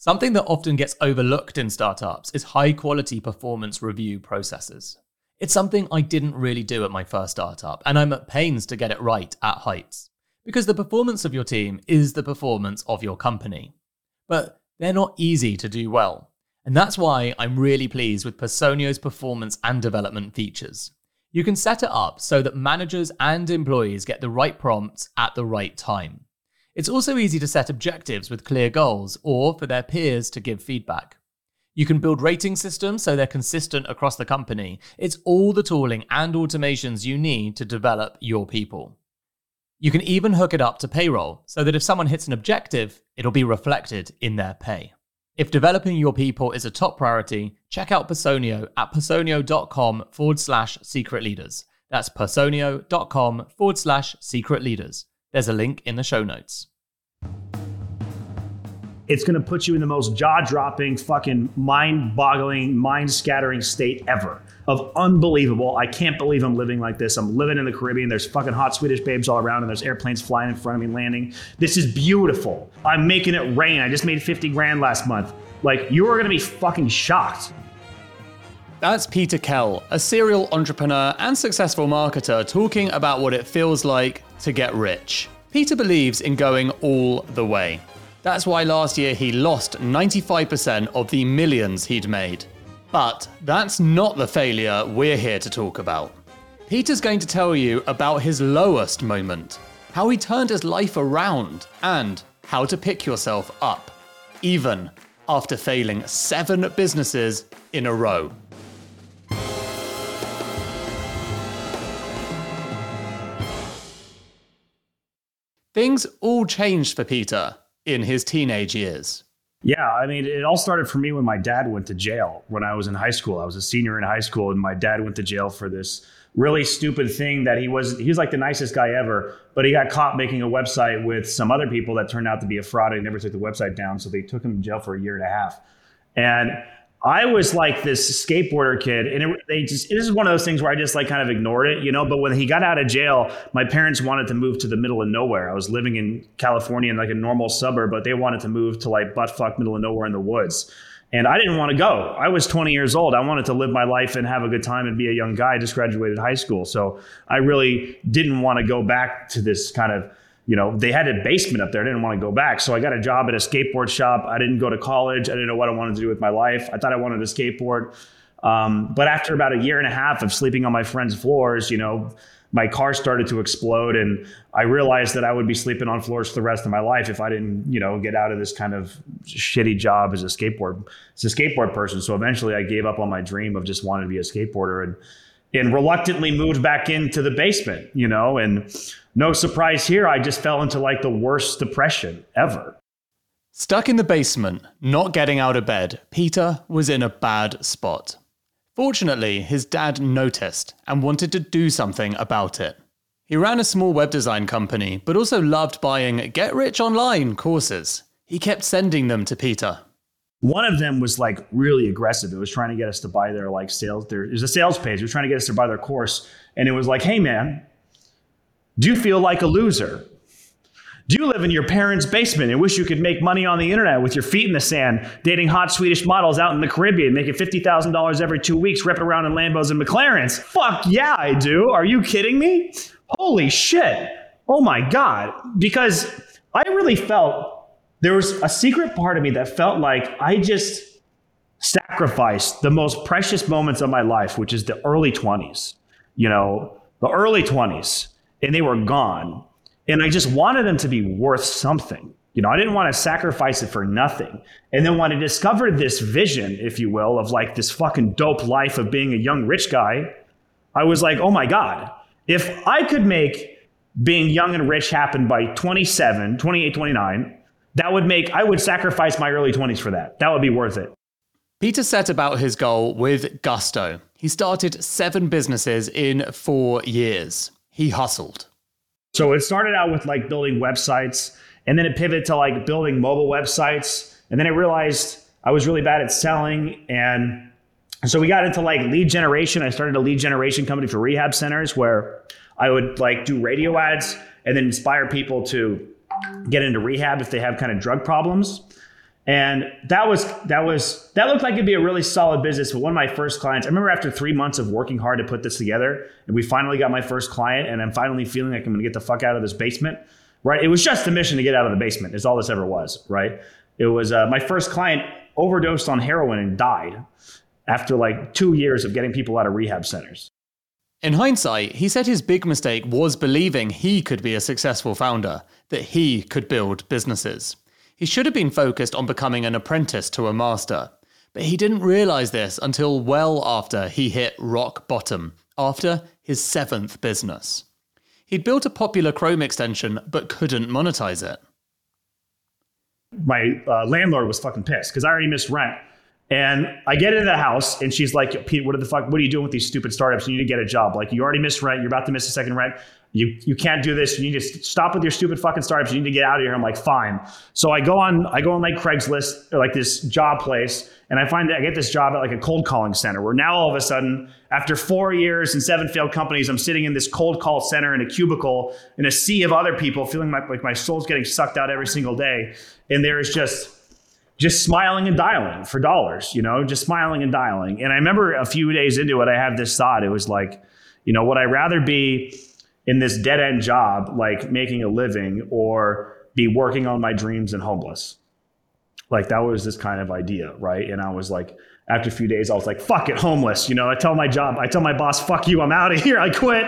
Something that often gets overlooked in startups is high quality performance review processes. It's something I didn't really do at my first startup, and I'm at pains to get it right at Heights. Because the performance of your team is the performance of your company. But they're not easy to do well. And that's why I'm really pleased with Personio's performance and development features. You can set it up so that managers and employees get the right prompts at the right time. It's also easy to set objectives with clear goals or for their peers to give feedback. You can build rating systems so they're consistent across the company. It's all the tooling and automations you need to develop your people. You can even hook it up to payroll so that if someone hits an objective, it'll be reflected in their pay. If developing your people is a top priority, check out Personio at personio.com forward slash secret leaders. That's personio.com forward slash secret leaders. There's a link in the show notes. It's going to put you in the most jaw dropping, fucking mind boggling, mind scattering state ever of unbelievable. I can't believe I'm living like this. I'm living in the Caribbean. There's fucking hot Swedish babes all around, and there's airplanes flying in front of me landing. This is beautiful. I'm making it rain. I just made 50 grand last month. Like, you are going to be fucking shocked. That's Peter Kell, a serial entrepreneur and successful marketer, talking about what it feels like to get rich. Peter believes in going all the way. That's why last year he lost 95% of the millions he'd made. But that's not the failure we're here to talk about. Peter's going to tell you about his lowest moment, how he turned his life around, and how to pick yourself up, even after failing seven businesses in a row. Things all changed for Peter in his teenage years. Yeah, I mean, it all started for me when my dad went to jail when I was in high school. I was a senior in high school, and my dad went to jail for this really stupid thing that he was he was like the nicest guy ever, but he got caught making a website with some other people that turned out to be a fraud. He never took the website down, so they took him to jail for a year and a half. And I was like this skateboarder kid, and it, they just this is one of those things where I just like kind of ignored it, you know. But when he got out of jail, my parents wanted to move to the middle of nowhere. I was living in California in like a normal suburb, but they wanted to move to like butt fuck middle of nowhere in the woods. And I didn't want to go. I was 20 years old. I wanted to live my life and have a good time and be a young guy. I just graduated high school. So I really didn't want to go back to this kind of you know, they had a basement up there. I didn't want to go back. So I got a job at a skateboard shop. I didn't go to college. I didn't know what I wanted to do with my life. I thought I wanted to skateboard. Um, but after about a year and a half of sleeping on my friends' floors, you know, my car started to explode and I realized that I would be sleeping on floors for the rest of my life if I didn't, you know, get out of this kind of shitty job as a skateboard, as a skateboard person. So eventually I gave up on my dream of just wanting to be a skateboarder and and reluctantly moved back into the basement, you know, and no surprise here, I just fell into like the worst depression ever. Stuck in the basement, not getting out of bed, Peter was in a bad spot. Fortunately, his dad noticed and wanted to do something about it. He ran a small web design company, but also loved buying get rich online courses. He kept sending them to Peter. One of them was like really aggressive. It was trying to get us to buy their like sales. There is a sales page. It was trying to get us to buy their course, and it was like, "Hey, man, do you feel like a loser? Do you live in your parents' basement and wish you could make money on the internet with your feet in the sand, dating hot Swedish models out in the Caribbean, making $50,000 every two weeks, ripping around in Lambos and McLarens? Fuck yeah, I do. Are you kidding me? Holy shit. Oh my God. Because I really felt there was a secret part of me that felt like I just sacrificed the most precious moments of my life, which is the early 20s. You know, the early 20s and they were gone. And I just wanted them to be worth something. You know, I didn't want to sacrifice it for nothing. And then when I discovered this vision, if you will, of like this fucking dope life of being a young rich guy, I was like, oh my God, if I could make being young and rich happen by 27, 28, 29, that would make, I would sacrifice my early 20s for that. That would be worth it. Peter set about his goal with gusto. He started seven businesses in four years he hustled. So it started out with like building websites, and then it pivoted to like building mobile websites. And then I realized I was really bad at selling. And so we got into like lead generation. I started a lead generation company for rehab centers where I would like do radio ads and then inspire people to get into rehab if they have kind of drug problems. And that was that was that looked like it'd be a really solid business. But one of my first clients, I remember after three months of working hard to put this together, and we finally got my first client, and I'm finally feeling like I'm gonna get the fuck out of this basement. Right? It was just the mission to get out of the basement, is all this ever was, right? It was uh, my first client overdosed on heroin and died after like two years of getting people out of rehab centers. In hindsight, he said his big mistake was believing he could be a successful founder, that he could build businesses. He should have been focused on becoming an apprentice to a master. But he didn't realize this until well after he hit rock bottom, after his seventh business. He'd built a popular Chrome extension but couldn't monetize it. My uh, landlord was fucking pissed because I already missed rent and I get into the house and she's like, Pete, what the fuck? What are you doing with these stupid startups? You need to get a job. Like you already missed rent. You're about to miss a second rent. You you can't do this. You need to stop with your stupid fucking startups. You need to get out of here. I'm like, fine. So I go on, I go on like Craigslist or like this job place, and I find that I get this job at like a cold calling center where now all of a sudden, after four years and seven failed companies, I'm sitting in this cold call center in a cubicle in a sea of other people, feeling like, like my soul's getting sucked out every single day. And there is just just smiling and dialing for dollars, you know, just smiling and dialing. And I remember a few days into it, I had this thought. It was like, you know, would I rather be in this dead end job, like making a living, or be working on my dreams and homeless? Like that was this kind of idea, right? And I was like, after a few days, I was like, fuck it, homeless. You know, I tell my job, I tell my boss, fuck you, I'm out of here, I quit.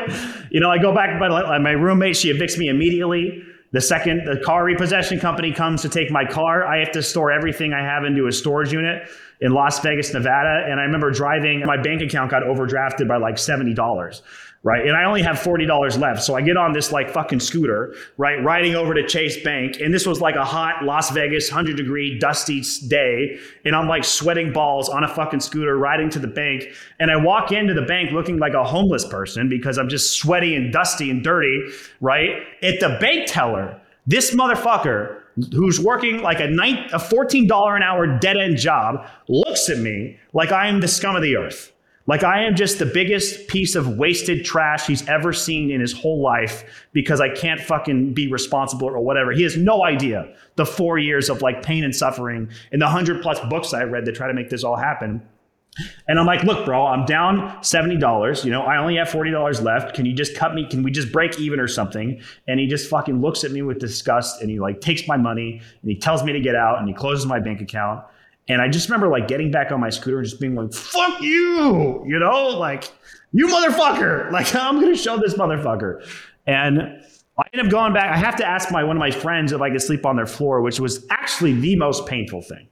You know, I go back to my, my roommate, she evicts me immediately. The second the car repossession company comes to take my car, I have to store everything I have into a storage unit in Las Vegas, Nevada. And I remember driving, my bank account got overdrafted by like $70 right? And I only have $40 left. So I get on this like fucking scooter, right? Riding over to Chase Bank. And this was like a hot Las Vegas, 100 degree, dusty day. And I'm like sweating balls on a fucking scooter riding to the bank. And I walk into the bank looking like a homeless person because I'm just sweaty and dusty and dirty, right? At the bank teller, this motherfucker who's working like a, night, a $14 an hour dead end job looks at me like I am the scum of the earth. Like I am just the biggest piece of wasted trash he's ever seen in his whole life because I can't fucking be responsible or whatever. He has no idea the four years of like pain and suffering and the hundred plus books I read that try to make this all happen. And I'm like, look, bro, I'm down $70. You know, I only have $40 left. Can you just cut me? Can we just break even or something? And he just fucking looks at me with disgust and he like takes my money and he tells me to get out and he closes my bank account. And I just remember like getting back on my scooter and just being like, fuck you, you know, like, you motherfucker. Like, I'm going to show this motherfucker. And I end up going back. I have to ask my one of my friends if I could sleep on their floor, which was actually the most painful thing.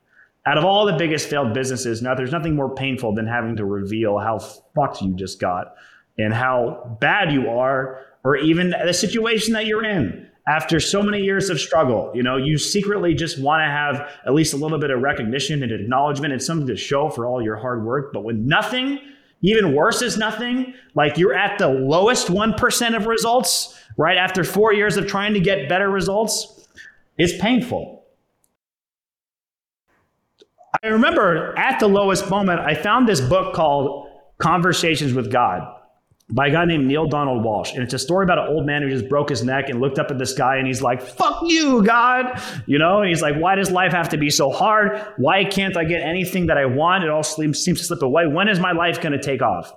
Out of all the biggest failed businesses, now there's nothing more painful than having to reveal how fucked you just got and how bad you are, or even the situation that you're in after so many years of struggle. You know, you secretly just want to have at least a little bit of recognition and acknowledgement and something to show for all your hard work. But when nothing, even worse is nothing, like you're at the lowest 1% of results, right? After four years of trying to get better results, it's painful. I remember at the lowest moment, I found this book called Conversations with God by a guy named Neale Donald Walsch. And it's a story about an old man who just broke his neck and looked up at the sky and he's like, fuck you, God. You know, and he's like, why does life have to be so hard? Why can't I get anything that I want? It all seems, to slip away. When is my life going to take off?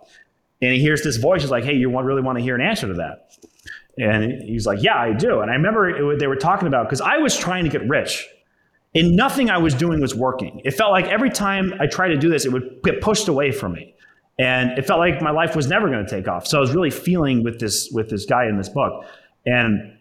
And he hears this voice. He's like, hey, you really want to hear an answer to that? And he's like, yeah, I do. And I remember it, they were talking about, because I was trying to get rich. And nothing I was doing was working. It felt like every time I tried to do this, it would get pushed away from me and it felt like my life was never going to take off. So I was really feeling with this with this guy in this book, and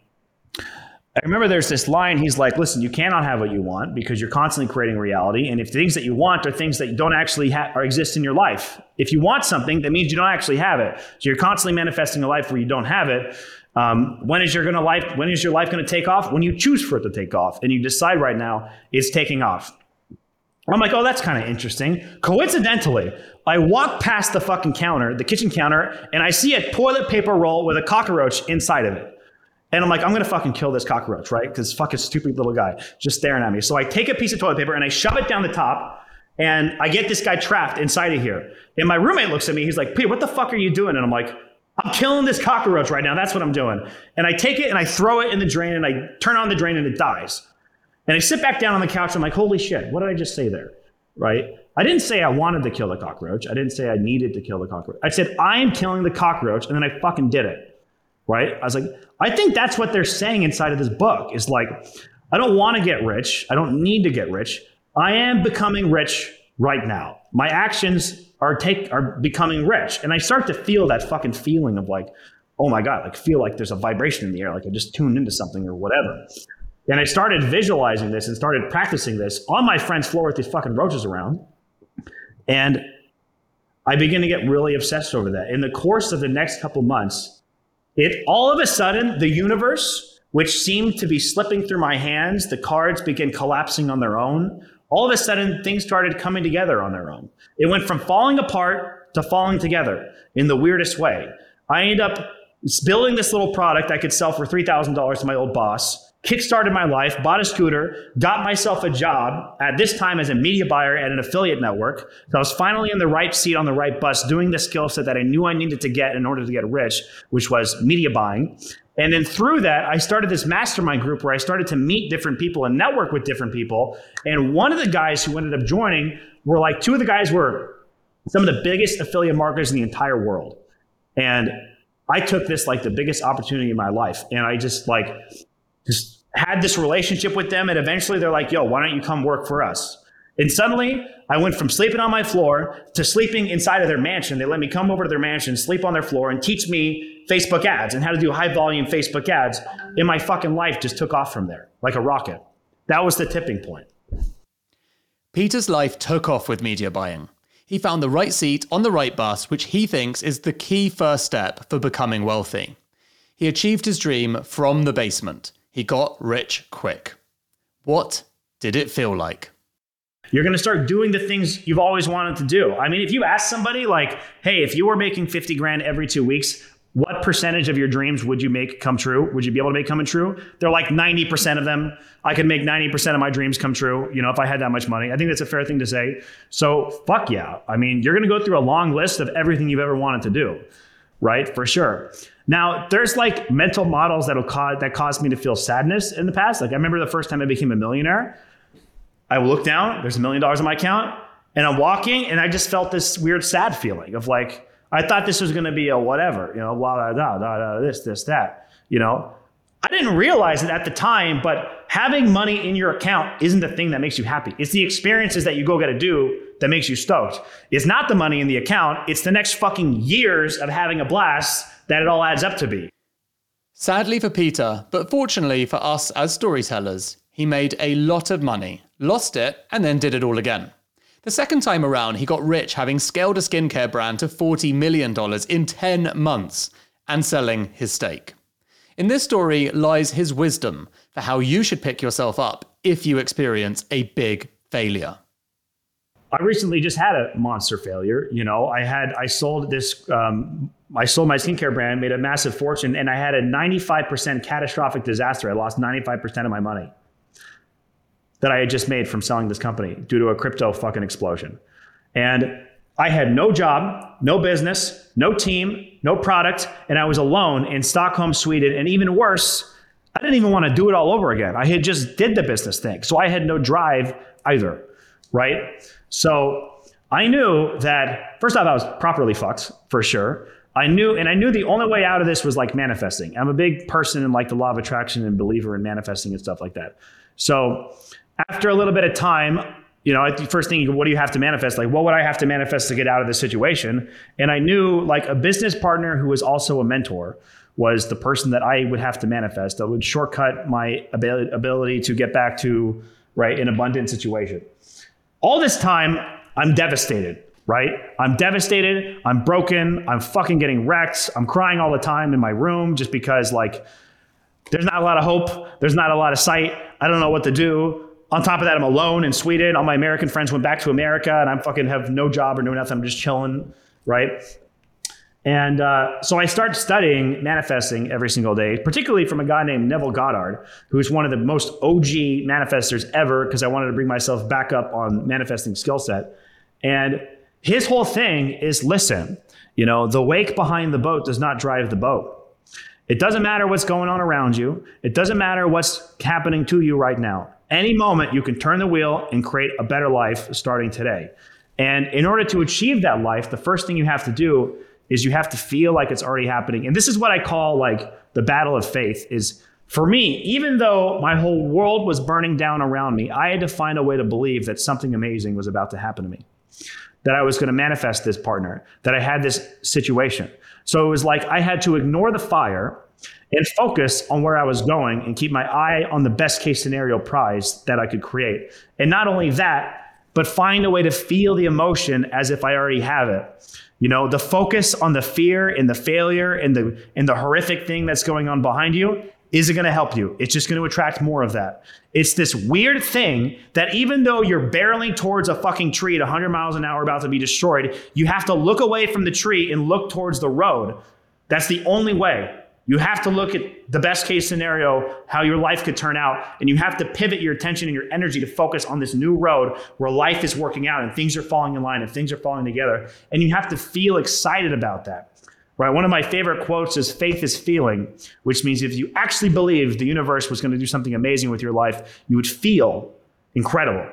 I remember there's this line. He's like, "Listen, you cannot have what you want because you're constantly creating reality, and if things that you want are things that don't actually ha- or exist in your life, if you want something, that means you don't actually have it. So you're constantly manifesting a life where you don't have it." Um, when is your gonna life? When is your life going to take off? When you choose for it to take off, and you decide right now it's taking off. I'm like, oh, that's kind of interesting. Coincidentally, I walk past the fucking counter, the kitchen counter, and I see a toilet paper roll with a cockroach inside of it. And I'm like, I'm gonna fucking kill this cockroach, right? Because fucking stupid little guy just staring at me. So I take a piece of toilet paper and I shove it down the top, and I get this guy trapped inside of here. And my roommate looks at me, he's like, Peter, what the fuck are you doing? And I'm like, I'm killing this cockroach right now. That's what I'm doing. And I take it and I throw it in the drain and I turn on the drain and it dies. And I sit back down on the couch. I'm like, holy shit, what did I just say there? Right? I didn't say I wanted to kill the cockroach. I didn't say I needed to kill the cockroach. I said, I am killing the cockroach, and then I fucking did it. Right? I was like, I think that's what they're saying inside of this book is like, I don't want to get rich. I don't need to get rich. I am becoming rich right now. My actions are take are becoming rich. And I start to feel that fucking feeling of like, oh my God, like feel like there's a vibration in the air, like I just tuned into something or whatever. And I started visualizing this and started practicing this on my friend's floor with these fucking roaches around. And I began to get really obsessed over that. In the course of the next couple months, it all of a sudden, the universe, which seemed to be slipping through my hands, the cards began collapsing on their own. All of a sudden, things started coming together on their own. It went from falling apart to falling together in the weirdest way. I ended up building this little product I could sell for $3,000 to my old boss kickstarted my life, bought a scooter, got myself a job at this time as a media buyer at an affiliate network. So I was finally in the right seat on the right bus doing the skill set that I knew I needed to get in order to get rich, which was media buying. And then through that, I started this mastermind group where I started to meet different people and network with different people. And one of the guys who ended up joining were like two of the guys were some of the biggest affiliate marketers in the entire world. And I took this like the biggest opportunity in my life. And I just like just had this relationship with them. And eventually they're like, yo, why don't you come work for us? And suddenly I went from sleeping on my floor to sleeping inside of their mansion. They let me come over to their mansion, sleep on their floor, and teach me Facebook ads and how to do high volume Facebook ads. And my fucking life just took off from there like a rocket. That was the tipping point. Peter's life took off with media buying. He found the right seat on the right bus, which he thinks is the key first step for becoming wealthy. He achieved his dream from the basement. He got rich quick. What did it feel like? You're going to start doing the things you've always wanted to do. I mean, if you ask somebody like, "Hey, if you were making 50 grand every 2 weeks, what percentage of your dreams would you make come true? Would you be able to make come true? They're like 90% of them. I could make 90% of my dreams come true, you know, if I had that much money. I think that's a fair thing to say. So, fuck yeah. I mean, you're going to go through a long list of everything you've ever wanted to do, right? For sure. Now, there's like mental models that'll cause that caused me to feel sadness in the past. Like I remember the first time I became a millionaire. I look down, there's a million dollars in my account, and I'm walking, and I just felt this weird sad feeling of like, I thought this was gonna be a whatever, you know, blah, blah, blah, blah, blah this, this, that. You know, I didn't realize it at the time, but having money in your account isn't the thing that makes you happy. It's the experiences that you go get to do that makes you stoked. It's not the money in the account, it's the next fucking years of having a blast that it all adds up to be. Sadly for Peter, but fortunately for us as storytellers, he made a lot of money, lost it, and then did it all again. The second time around, he got rich having scaled a skincare brand to $40 million in 10 months and selling his stake. In this story lies his wisdom for how you should pick yourself up if you experience a big failure. I recently just had a monster failure. You know, I had I sold this um, I sold my skincare brand, made a massive fortune, and I had a 95% catastrophic disaster. I lost 95% of my money that I had just made from selling this company due to a crypto fucking explosion. And I had no job, no business, no team, no product, and I was alone in Stockholm, Sweden. And even worse, I didn't even want to do it all over again. I had just did the business thing. So I had no drive either, right? So I knew that first off, I was properly fucked for sure. I knew, and I knew the only way out of this was like manifesting. I'm a big person in like the law of attraction and believer in manifesting and stuff like that. So after a little bit of time, you know, the first thing, what do you have to manifest? Like, what would I have to manifest to get out of this situation? And I knew like a business partner who was also a mentor was the person that I would have to manifest that would shortcut my ability to get back to right an abundant situation. All this time, I'm devastated right? I'm devastated. I'm broken. I'm fucking getting wrecked. I'm crying all the time in my room just because, like, there's not a lot of hope. There's not a lot of sight. I don't know what to do. On top of that, I'm alone in Sweden. All my American friends went back to America, and I'm fucking have no job or no nothing. I'm just chilling, right? And uh, so I start studying manifesting every single day, particularly from a guy named Neville Goddard, who's one of the most OG manifestors ever, because I wanted to bring myself back up on manifesting skill set. And his whole thing is listen, you know, the wake behind the boat does not drive the boat. It doesn't matter what's going on around you. It doesn't matter what's happening to you right now. Any moment you can turn the wheel and create a better life starting today. And in order to achieve that life, the first thing you have to do is you have to feel like it's already happening. And this is what I call like the battle of faith is for me, even though my whole world was burning down around me, I had to find a way to believe that something amazing was about to happen to me. That I was going to manifest this partner, that I had this situation. So it was like I had to ignore the fire and focus on where I was going and keep my eye on the best case scenario prize that I could create. And not only that, but find a way to feel the emotion as if I already have it. You know, the focus on the fear and the failure and the and the horrific thing that's going on behind you isn't going to help you. It's just going to attract more of that. It's this weird thing that even though you're barreling towards a fucking tree at 100 miles an hour about to be destroyed, you have to look away from the tree and look towards the road. That's the only way. You have to look at the best case scenario, how your life could turn out, and you have to pivot your attention and your energy to focus on this new road where life is working out and things are falling in line and things are falling together. And you have to feel excited about that. Right? One of my favorite quotes is faith is feeling, which means if you actually believe the universe was going to do something amazing with your life, you would feel incredible.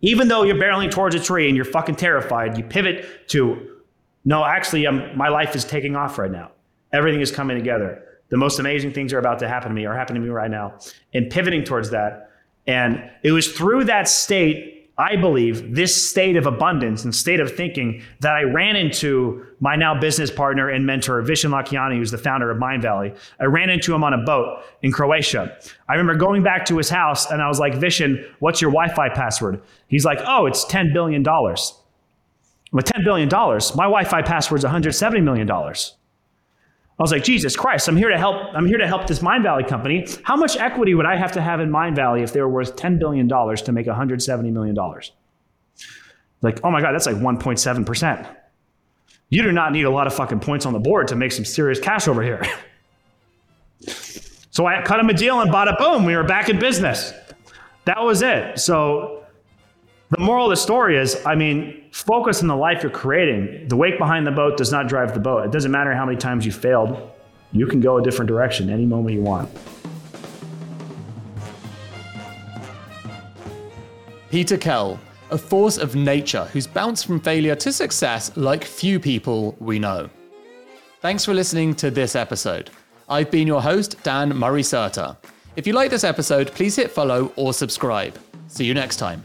Even though you're barreling towards a tree and you're fucking terrified, you pivot to, no, actually, um, my life is taking off right now. Everything is coming together. The most amazing things are about to happen to me, are happening to me right now. And pivoting towards that. And it was through that state I believe, this state of abundance and state of thinking that I ran into my now business partner and mentor, Vishen Lakhiani, who's the founder of Mindvalley. I ran into him on a boat in Croatia. I remember going back to his house and I was like, Vishen, what's your Wi Fi password? He's like, oh, it's $10 billion. With $10 billion, my Wi Fi password is $170 million. I was like, Jesus Christ, I'm here to help. I'm here to help this Mindvalley company. How much equity would I have to have in Mindvalley if they were worth $10 billion to make $170 million? Like, oh my God, that's like 1.7%. You do not need a lot of fucking points on the board to make some serious cash over here. so I cut him a deal and bought it. Boom, we were back in business. That was it. So the moral of the story is, I mean, focus on the life you're creating. The wake behind the boat does not drive the boat. It doesn't matter how many times you failed. You can go a different direction any moment you want. Peter Kell, a force of nature who's bounced from failure to success like few people we know. Thanks for listening to this episode. I've been your host, Dan Murray Serter. If you like this episode, please hit follow or subscribe. See you next time.